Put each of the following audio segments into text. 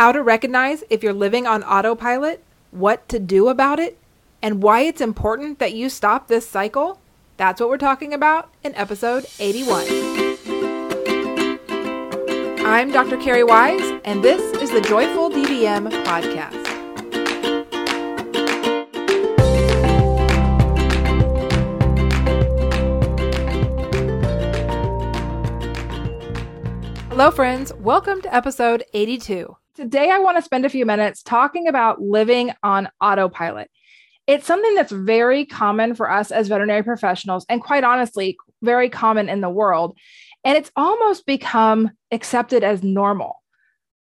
how to recognize if you're living on autopilot, what to do about it, and why it's important that you stop this cycle? That's what we're talking about in episode 81. I'm Dr. Cari Wise, and this is the Joyful DVM podcast. Hello, friends. Welcome to episode 82. Today, I want to spend a few minutes talking about living on autopilot. It's something that's very common for us as veterinary professionals, and quite honestly, very common in the world. And it's almost become accepted as normal.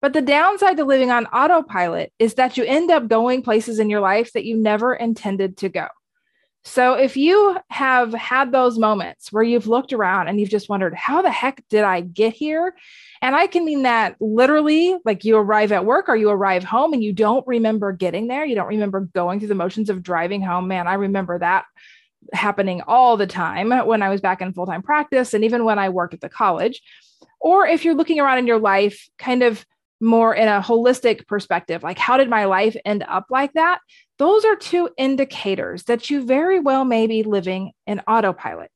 But the downside to living on autopilot is that you end up going places in your life that you never intended to go. So if you have had those moments where you've looked around and you've just wondered, how the heck did I get here? And I can mean that literally, like you arrive at work or you arrive home and you don't remember getting there. You don't remember going through the motions of driving home. Man, I remember that happening all the time when I was back in full time practice and even when I worked at the college. Or if you're looking around in your life, kind of more in a holistic perspective, like how did my life end up like that? Those are two indicators that you very well may be living in autopilot.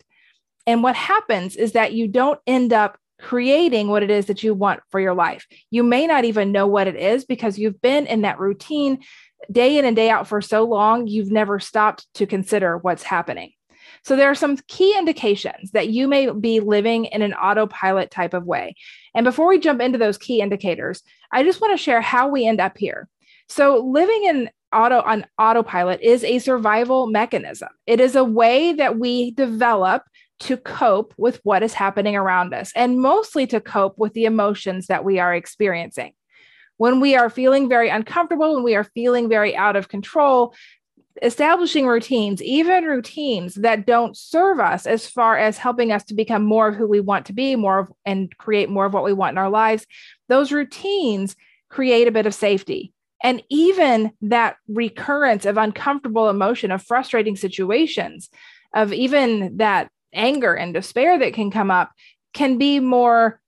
And what happens is that you don't end up creating what it is that you want for your life. You may not even know what it is because you've been in that routine day in and day out for so long, you've never stopped to consider what's happening. So, there are some key indications that you may be living in an autopilot type of way. And before we jump into those key indicators, I just want to share how we end up here. So, living in auto on autopilot is a survival mechanism. It is a way that we develop to cope with what is happening around us and mostly to cope with the emotions that we are experiencing. When we are feeling very uncomfortable, when we are feeling very out of control, establishing routines, even routines that don't serve us as far as helping us to become more of who we want to be, more of, and create more of what we want in our lives, those routines create a bit of safety. And even that recurrence of uncomfortable emotion, of frustrating situations, of even that anger and despair that can come up can be more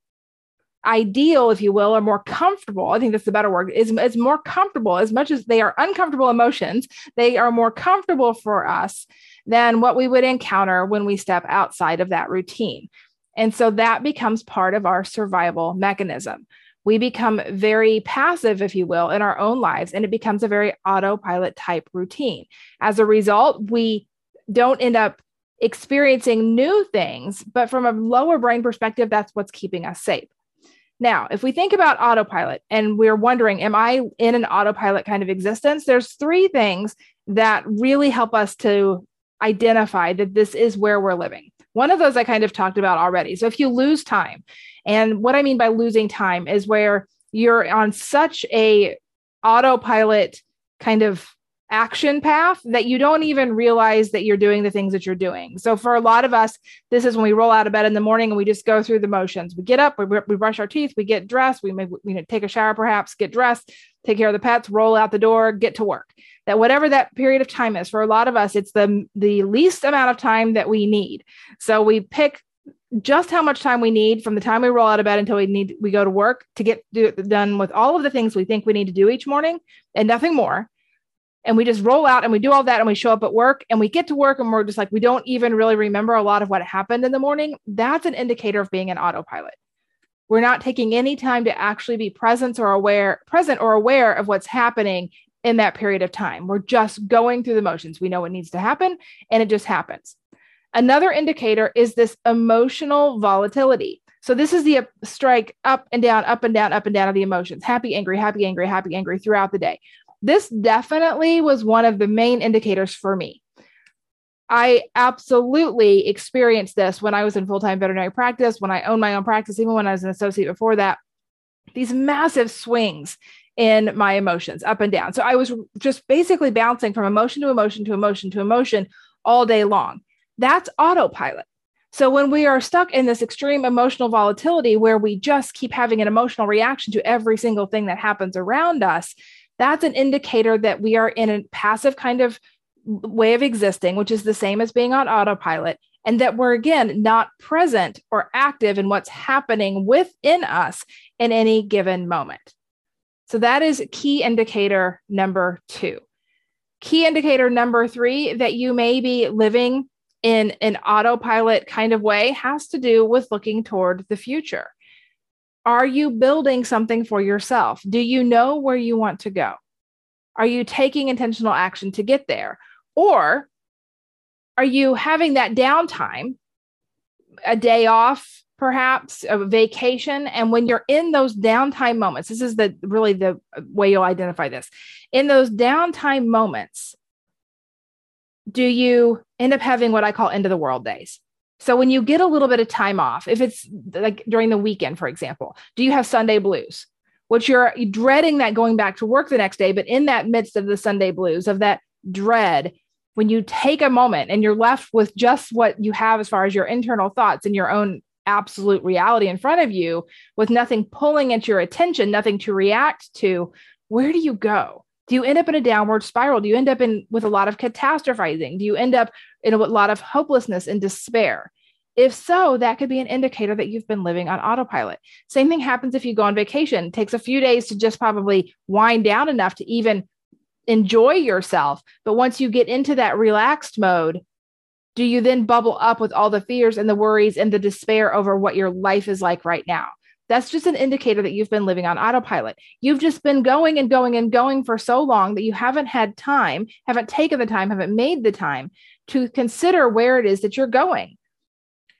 ideal, if you will, or more comfortable. I think that's the better word. Is is more comfortable as much as they are uncomfortable emotions. They are more comfortable for us than what we would encounter when we step outside of that routine. And so that becomes part of our survival mechanism. We become very passive, if you will, in our own lives, and it becomes a very autopilot type routine. As a result, we don't end up experiencing new things, but from a lower brain perspective, that's what's keeping us safe. Now, if we think about autopilot and we're wondering, am I in an autopilot kind of existence? There's three things that really help us to identify that this is where we're living. One of those I kind of talked about already. So if you lose time, and what I mean by losing time is where you're on such a autopilot kind of action path that you don't even realize that you're doing the things that you're doing. So for a lot of us, this is when we roll out of bed in the morning and we just go through the motions. We get up, we, we brush our teeth, we get dressed, we maybe we take a shower, perhaps get dressed, take care of the pets, roll out the door, get to work. That whatever that period of time is for a lot of us, it's the the least amount of time that we need. So we pick just how much time we need from the time we roll out of bed until we need we go to work to get do, done with all of the things we think we need to do each morning and nothing more and we just roll out and we do all that and we show up at work and we get to work and we're just like we don't even really remember a lot of what happened in the morning. That's an indicator of being an autopilot. We're not taking any time to actually be present or aware present or aware of what's happening in that period of time. We're just going through the motions. We know what needs to happen and it just happens. Another indicator is this emotional volatility. So this is the strike up and down up and down up and down of the emotions. Happy angry happy angry happy angry throughout the day this definitely was one of the main indicators for me. I absolutely experienced this when I was in full time veterinary practice, when I owned my own practice, even when I was an associate before that. These massive swings in my emotions up and down. So I was just basically bouncing from emotion to emotion to emotion to emotion all day long. That's autopilot. So when we are stuck in this extreme emotional volatility where we just keep having an emotional reaction to every single thing that happens around us, that's an indicator that we are in a passive kind of way of existing, which is the same as being on autopilot, and that we're again not present or active in what's happening within us in any given moment. So that is key indicator number two. Key indicator number three that you may be living in an autopilot kind of way has to do with looking toward the future. Are you building something for yourself? Do you know where you want to go? Are you taking intentional action to get there? Or are you having that downtime, a day off, perhaps a vacation and when you're in those downtime moments this is the really the way you'll identify this in those downtime moments do you end up having what i call end of the world days so when you get a little bit of time off if it's like during the weekend for example do you have sunday blues which you're dreading that going back to work the next day but in that midst of the sunday blues of that dread when you take a moment and you're left with just what you have as far as your internal thoughts and your own absolute reality in front of you with nothing pulling at your attention, nothing to react to, where do you go? Do you end up in a downward spiral? Do you end up in with a lot of catastrophizing? Do you end up in a lot of hopelessness and despair? If so, that could be an indicator that you've been living on autopilot. Same thing happens if you go on vacation. It takes a few days to just probably wind down enough to even enjoy yourself. But once you get into that relaxed mode, do you then bubble up with all the fears and the worries and the despair over what your life is like right now? That's just an indicator that you've been living on autopilot. You've just been going and going and going for so long that you haven't had time, haven't taken the time, haven't made the time to consider where it is that you're going.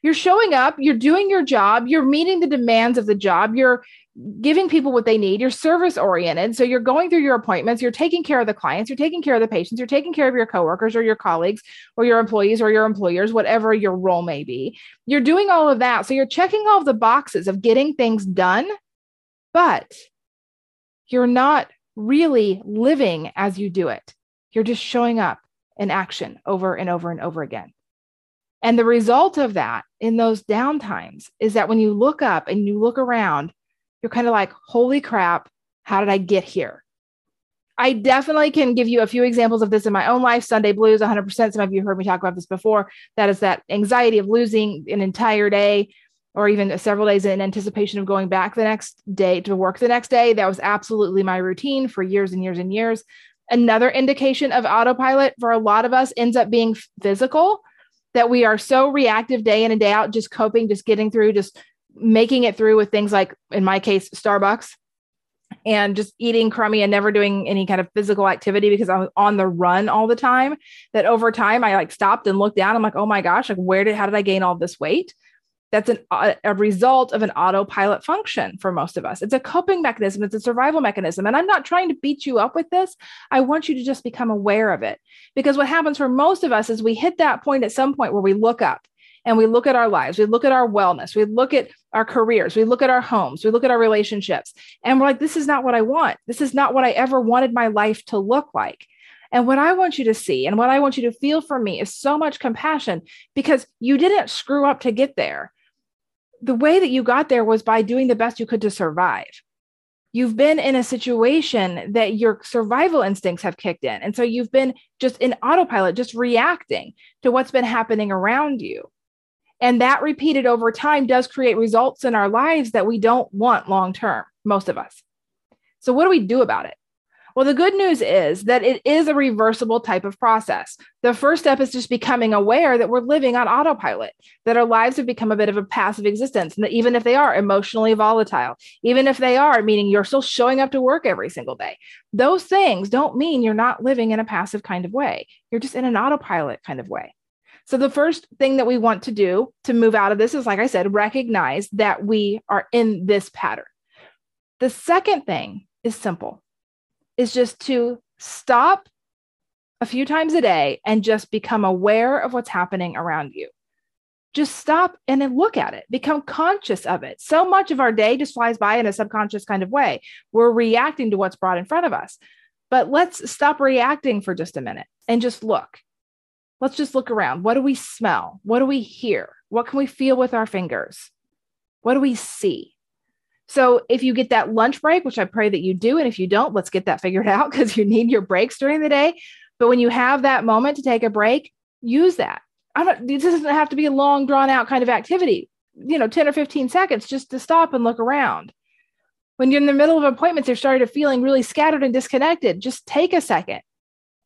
You're showing up, you're doing your job, you're meeting the demands of the job, you're giving people what they need. You're service oriented. So you're going through your appointments, you're taking care of the clients, you're taking care of the patients, you're taking care of your coworkers or your colleagues or your employees or your employers, whatever your role may be. You're doing all of that. So you're checking all of the boxes of getting things done, but you're not really living as you do it. You're just showing up in action over and over and over again. And the result of that in those downtimes is that when you look up and you look around, you're kind of like, holy crap, how did I get here? I definitely can give you a few examples of this in my own life. Sunday blues, 100%. Some of you heard me talk about this before. That is that anxiety of losing an entire day or even several days in anticipation of going back the next day to work the next day. That was absolutely my routine for years and years and years. Another indication of autopilot for a lot of us ends up being physical, that we are so reactive day in and day out, just coping, just getting through, just making it through with things like, in my case, Starbucks and just eating crummy and never doing any kind of physical activity because I was on the run all the time. That over time, I like stopped and looked down. I'm like, oh my gosh, like where did, how did I gain all this weight? That's an, a, a result of an autopilot function for most of us. It's a coping mechanism, it's a survival mechanism. And I'm not trying to beat you up with this. I want you to just become aware of it. Because what happens for most of us is we hit that point at some point where we look up and we look at our lives, we look at our wellness, we look at our careers, we look at our homes, we look at our relationships, and we're like, this is not what I want. This is not what I ever wanted my life to look like. And what I want you to see and what I want you to feel from me is so much compassion because you didn't screw up to get there. The way that you got there was by doing the best you could to survive. You've been in a situation that your survival instincts have kicked in. And so you've been just in autopilot, just reacting to what's been happening around you. And that repeated over time does create results in our lives that we don't want long term, most of us. So, what do we do about it? Well, the good news is that it is a reversible type of process. The first step is just becoming aware that we're living on autopilot, that our lives have become a bit of a passive existence, and that even if they are emotionally volatile, even if they are, meaning you're still showing up to work every single day, those things don't mean you're not living in a passive kind of way. You're just in an autopilot kind of way. So, the first thing that we want to do to move out of this is, like I said, recognize that we are in this pattern. The second thing is simple, is just to stop a few times a day and just become aware of what's happening around you. Just stop and then look at it, become conscious of it. So much of our day just flies by in a subconscious kind of way. We're reacting to what's brought in front of us. But let's stop reacting for just a minute and just look let's just look around. What do we smell? What do we hear? What can we feel with our fingers? What do we see? So, if you get that lunch break, which I pray that you do, and if you don't, let's get that figured out because you need your breaks during the day. But when you have that moment to take a break, use that. I don't, this doesn't have to be a long, drawn out kind of activity, you know, 10 or 15 seconds just to stop and look around. When you're in the middle of appointments, you're starting to feeling really scattered and disconnected. Just take a second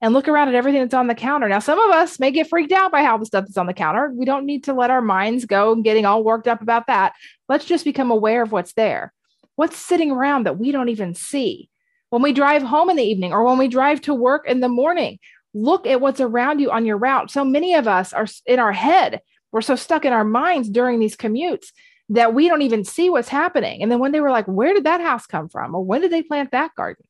and look around at everything that's on the counter. Now, some of us may get freaked out by how the stuff that's on the counter. We don't need to let our minds go and getting all worked up about that. Let's just become aware of what's there. What's sitting around that we don't even see? When we drive home in the evening or when we drive to work in the morning, look at what's around you on your route. So many of us are in our head. We're so stuck in our minds during these commutes that we don't even see what's happening. And then when they were like, where did that house come from? Or when did they plant that garden?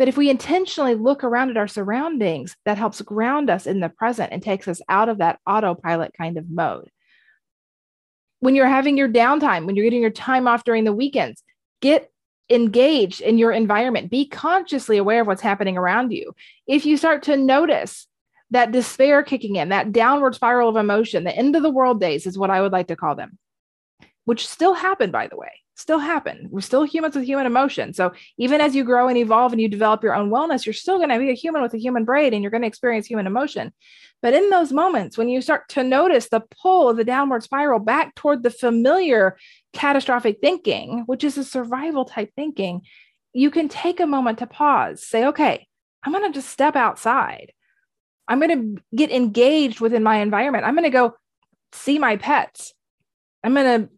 But if we intentionally look around at our surroundings, that helps ground us in the present and takes us out of that autopilot kind of mode. When you're having your downtime, when you're getting your time off during the weekends, get engaged in your environment. Be consciously aware of what's happening around you. If you start to notice that despair kicking in, that downward spiral of emotion, the end of the world days is what I would like to call them, which still happen, by the way, still happen. We're still humans with human emotion. So even as you grow and evolve and you develop your own wellness, you're still going to be a human with a human brain and you're going to experience human emotion. But in those moments, when you start to notice the pull of the downward spiral back toward the familiar catastrophic thinking, which is a survival type thinking, you can take a moment to pause, say, okay, I'm going to just step outside. I'm going to get engaged within my environment. I'm going to go see my pets. I'm going to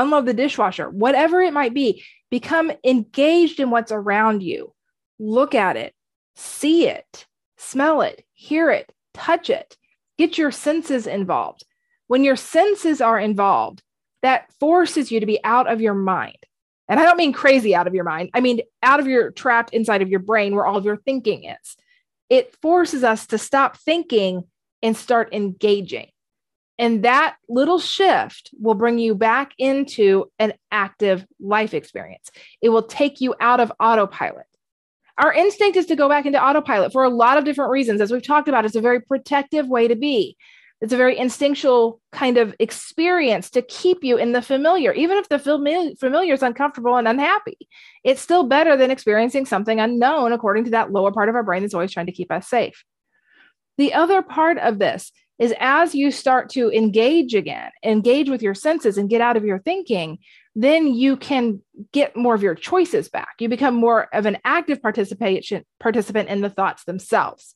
unload the dishwasher, whatever it might be. Become engaged in what's around you. Look at it, see it, smell it, hear it, touch it. Get your senses involved. When your senses are involved, that forces you to be out of your mind. And I don't mean crazy out of your mind. I mean out of your trapped inside of your brain where all of your thinking is. It forces us to stop thinking and start engaging. And that little shift will bring you back into an active life experience. It will take you out of autopilot. Our instinct is to go back into autopilot for a lot of different reasons. As we've talked about, it's a very protective way to be it's a very instinctual kind of experience to keep you in the familiar even if the familiar is uncomfortable and unhappy it's still better than experiencing something unknown according to that lower part of our brain that's always trying to keep us safe the other part of this is as you start to engage again engage with your senses and get out of your thinking then you can get more of your choices back you become more of an active participation participant in the thoughts themselves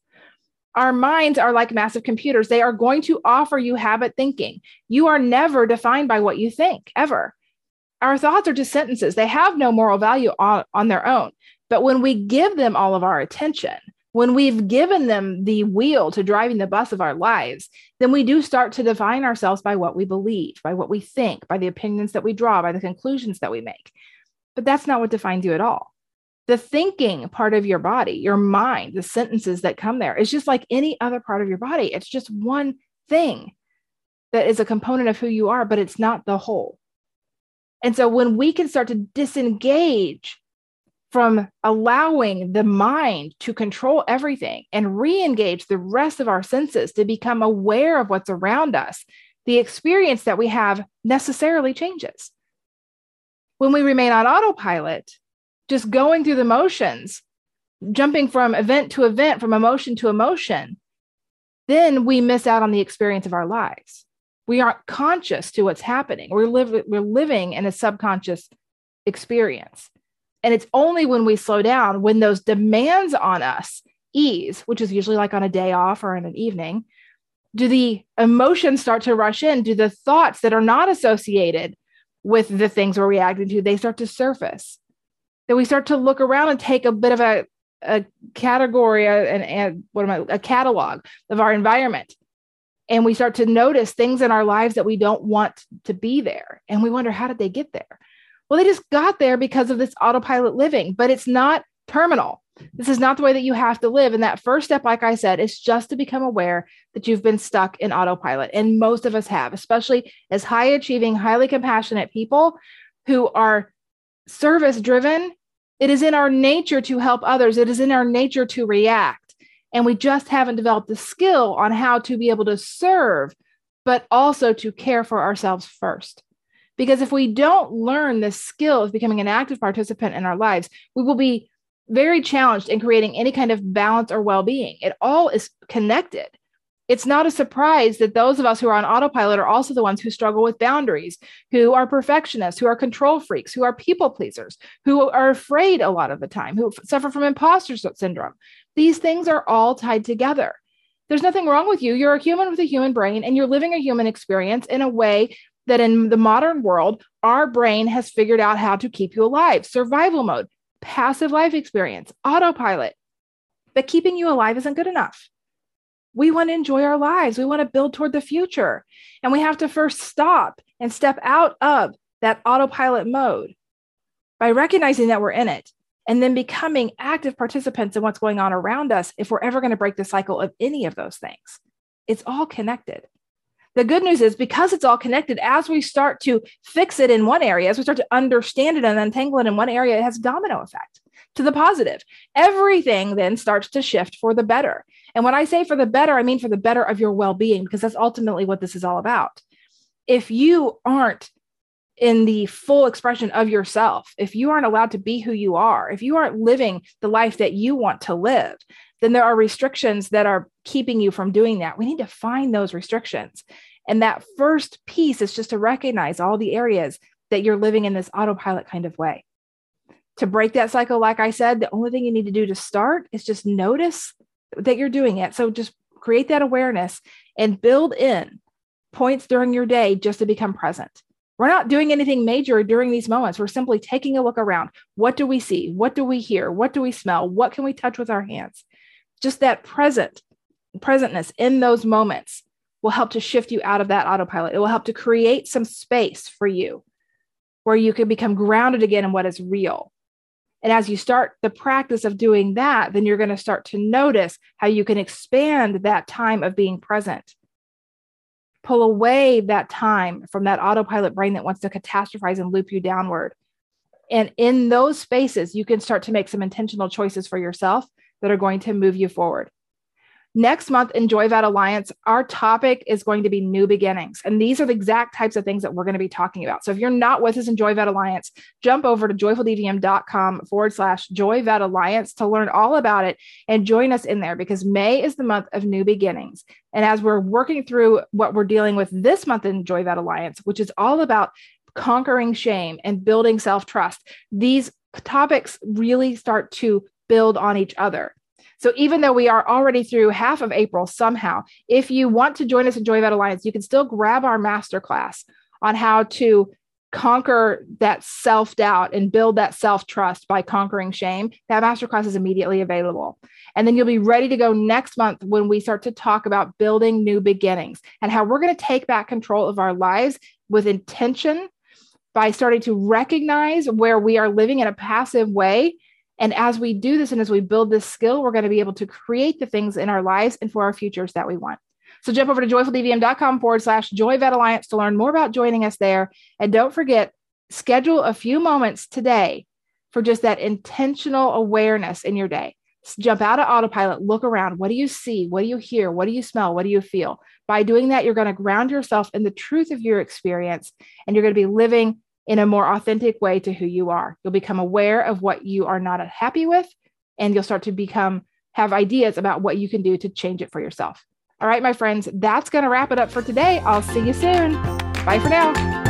our minds are like massive computers. They are going to offer you habit thinking. You are never defined by what you think, ever. Our thoughts are just sentences, they have no moral value on, on their own. But when we give them all of our attention, when we've given them the wheel to driving the bus of our lives, then we do start to define ourselves by what we believe, by what we think, by the opinions that we draw, by the conclusions that we make. But that's not what defines you at all the thinking part of your body, your mind, the sentences that come there is just like any other part of your body. It's just one thing that is a component of who you are, but it's not the whole. And so when we can start to disengage from allowing the mind to control everything and re engage the rest of our senses to become aware of what's around us, the experience that we have necessarily changes. When we remain on autopilot, just going through the motions, jumping from event to event, from emotion to emotion, then we miss out on the experience of our lives. We aren't conscious to what's happening. We're, we're living in a subconscious experience. And it's only when we slow down, when those demands on us ease, which is usually like on a day off or in an evening, do the emotions start to rush in? Do the thoughts that are not associated with the things we're reacting to, they start to surface? then we start to look around and take a bit of a, a category and, and what am I, a catalog of our environment. And we start to notice things in our lives that we don't want to be there. And we wonder, how did they get there? Well, they just got there because of this autopilot living, but it's not terminal. This is not the way that you have to live. And that first step, like I said, is just to become aware that you've been stuck in autopilot. And most of us have, especially as high achieving, highly compassionate people who are service driven, it is in our nature to help others. It is in our nature to react. And we just haven't developed the skill on how to be able to serve, but also to care for ourselves first. Because if we don't learn the skill of becoming an active participant in our lives, we will be very challenged in creating any kind of balance or well being. It all is connected. It's not a surprise that those of us who are on autopilot are also the ones who struggle with boundaries, who are perfectionists, who are control freaks, who are people pleasers, who are afraid a lot of the time, who suffer from imposter syndrome. These things are all tied together. There's nothing wrong with you. You're a human with a human brain, and you're living a human experience in a way that in the modern world, our brain has figured out how to keep you alive survival mode, passive life experience, autopilot. But keeping you alive isn't good enough. We want to enjoy our lives. We want to build toward the future. And we have to first stop and step out of that autopilot mode by recognizing that we're in it and then becoming active participants in what's going on around us if we're ever going to break the cycle of any of those things. It's all connected. The good news is because it's all connected, as we start to fix it in one area, as we start to understand it and untangle it in one area, it has a domino effect to the positive. Everything then starts to shift for the better. And when I say for the better, I mean for the better of your well being, because that's ultimately what this is all about. If you aren't in the full expression of yourself, if you aren't allowed to be who you are, if you aren't living the life that you want to live, then there are restrictions that are keeping you from doing that. We need to find those restrictions. And that first piece is just to recognize all the areas that you're living in this autopilot kind of way. To break that cycle, like I said, the only thing you need to do to start is just notice that you're doing it. So just create that awareness and build in points during your day just to become present. We're not doing anything major during these moments. We're simply taking a look around. What do we see? What do we hear? What do we smell? What can we touch with our hands? just that present presentness in those moments will help to shift you out of that autopilot. It will help to create some space for you where you can become grounded again in what is real. And as you start the practice of doing that, then you're going to start to notice how you can expand that time of being present. Pull away that time from that autopilot brain that wants to catastrophize and loop you downward. And in those spaces, you can start to make some intentional choices for yourself that are going to move you forward. Next month in JoyVet Alliance, our topic is going to be new beginnings. And these are the exact types of things that we're going to be talking about. So if you're not with us in JoyVet Alliance, jump over to joyfuldvm.com forward slash JoyVet Alliance to learn all about it and join us in there because May is the month of new beginnings. And as we're working through what we're dealing with this month in JoyVet Alliance, which is all about conquering shame and building self trust, these topics really start to build on each other. So even though we are already through half of April somehow, if you want to join us in JoyVet Alliance, you can still grab our masterclass on how to conquer that self doubt and build that self trust by conquering shame. That masterclass is immediately available. And then you'll be ready to go next month when we start to talk about building new beginnings and how we're going to take back control of our lives with intention by starting to recognize where we are living in a passive way and as we do this and as we build this skill, we're going to be able to create the things in our lives and for our futures that we want. So jump over to joyfuldvm.com forward slash JoyVet Alliance to learn more about joining us there. And don't forget, schedule a few moments today for just that intentional awareness in your day. Jump out of autopilot, look around. What do you see? What do you hear? What do you smell? What do you feel? By doing that, you're going to ground yourself in the truth of your experience and you're going to be living in a more authentic way to who you are. You'll become aware of what you are not happy with, and you'll start to become have ideas about what you can do to change it for yourself. All right, my friends, that's going to wrap it up for today. I'll see you soon. Bye for now.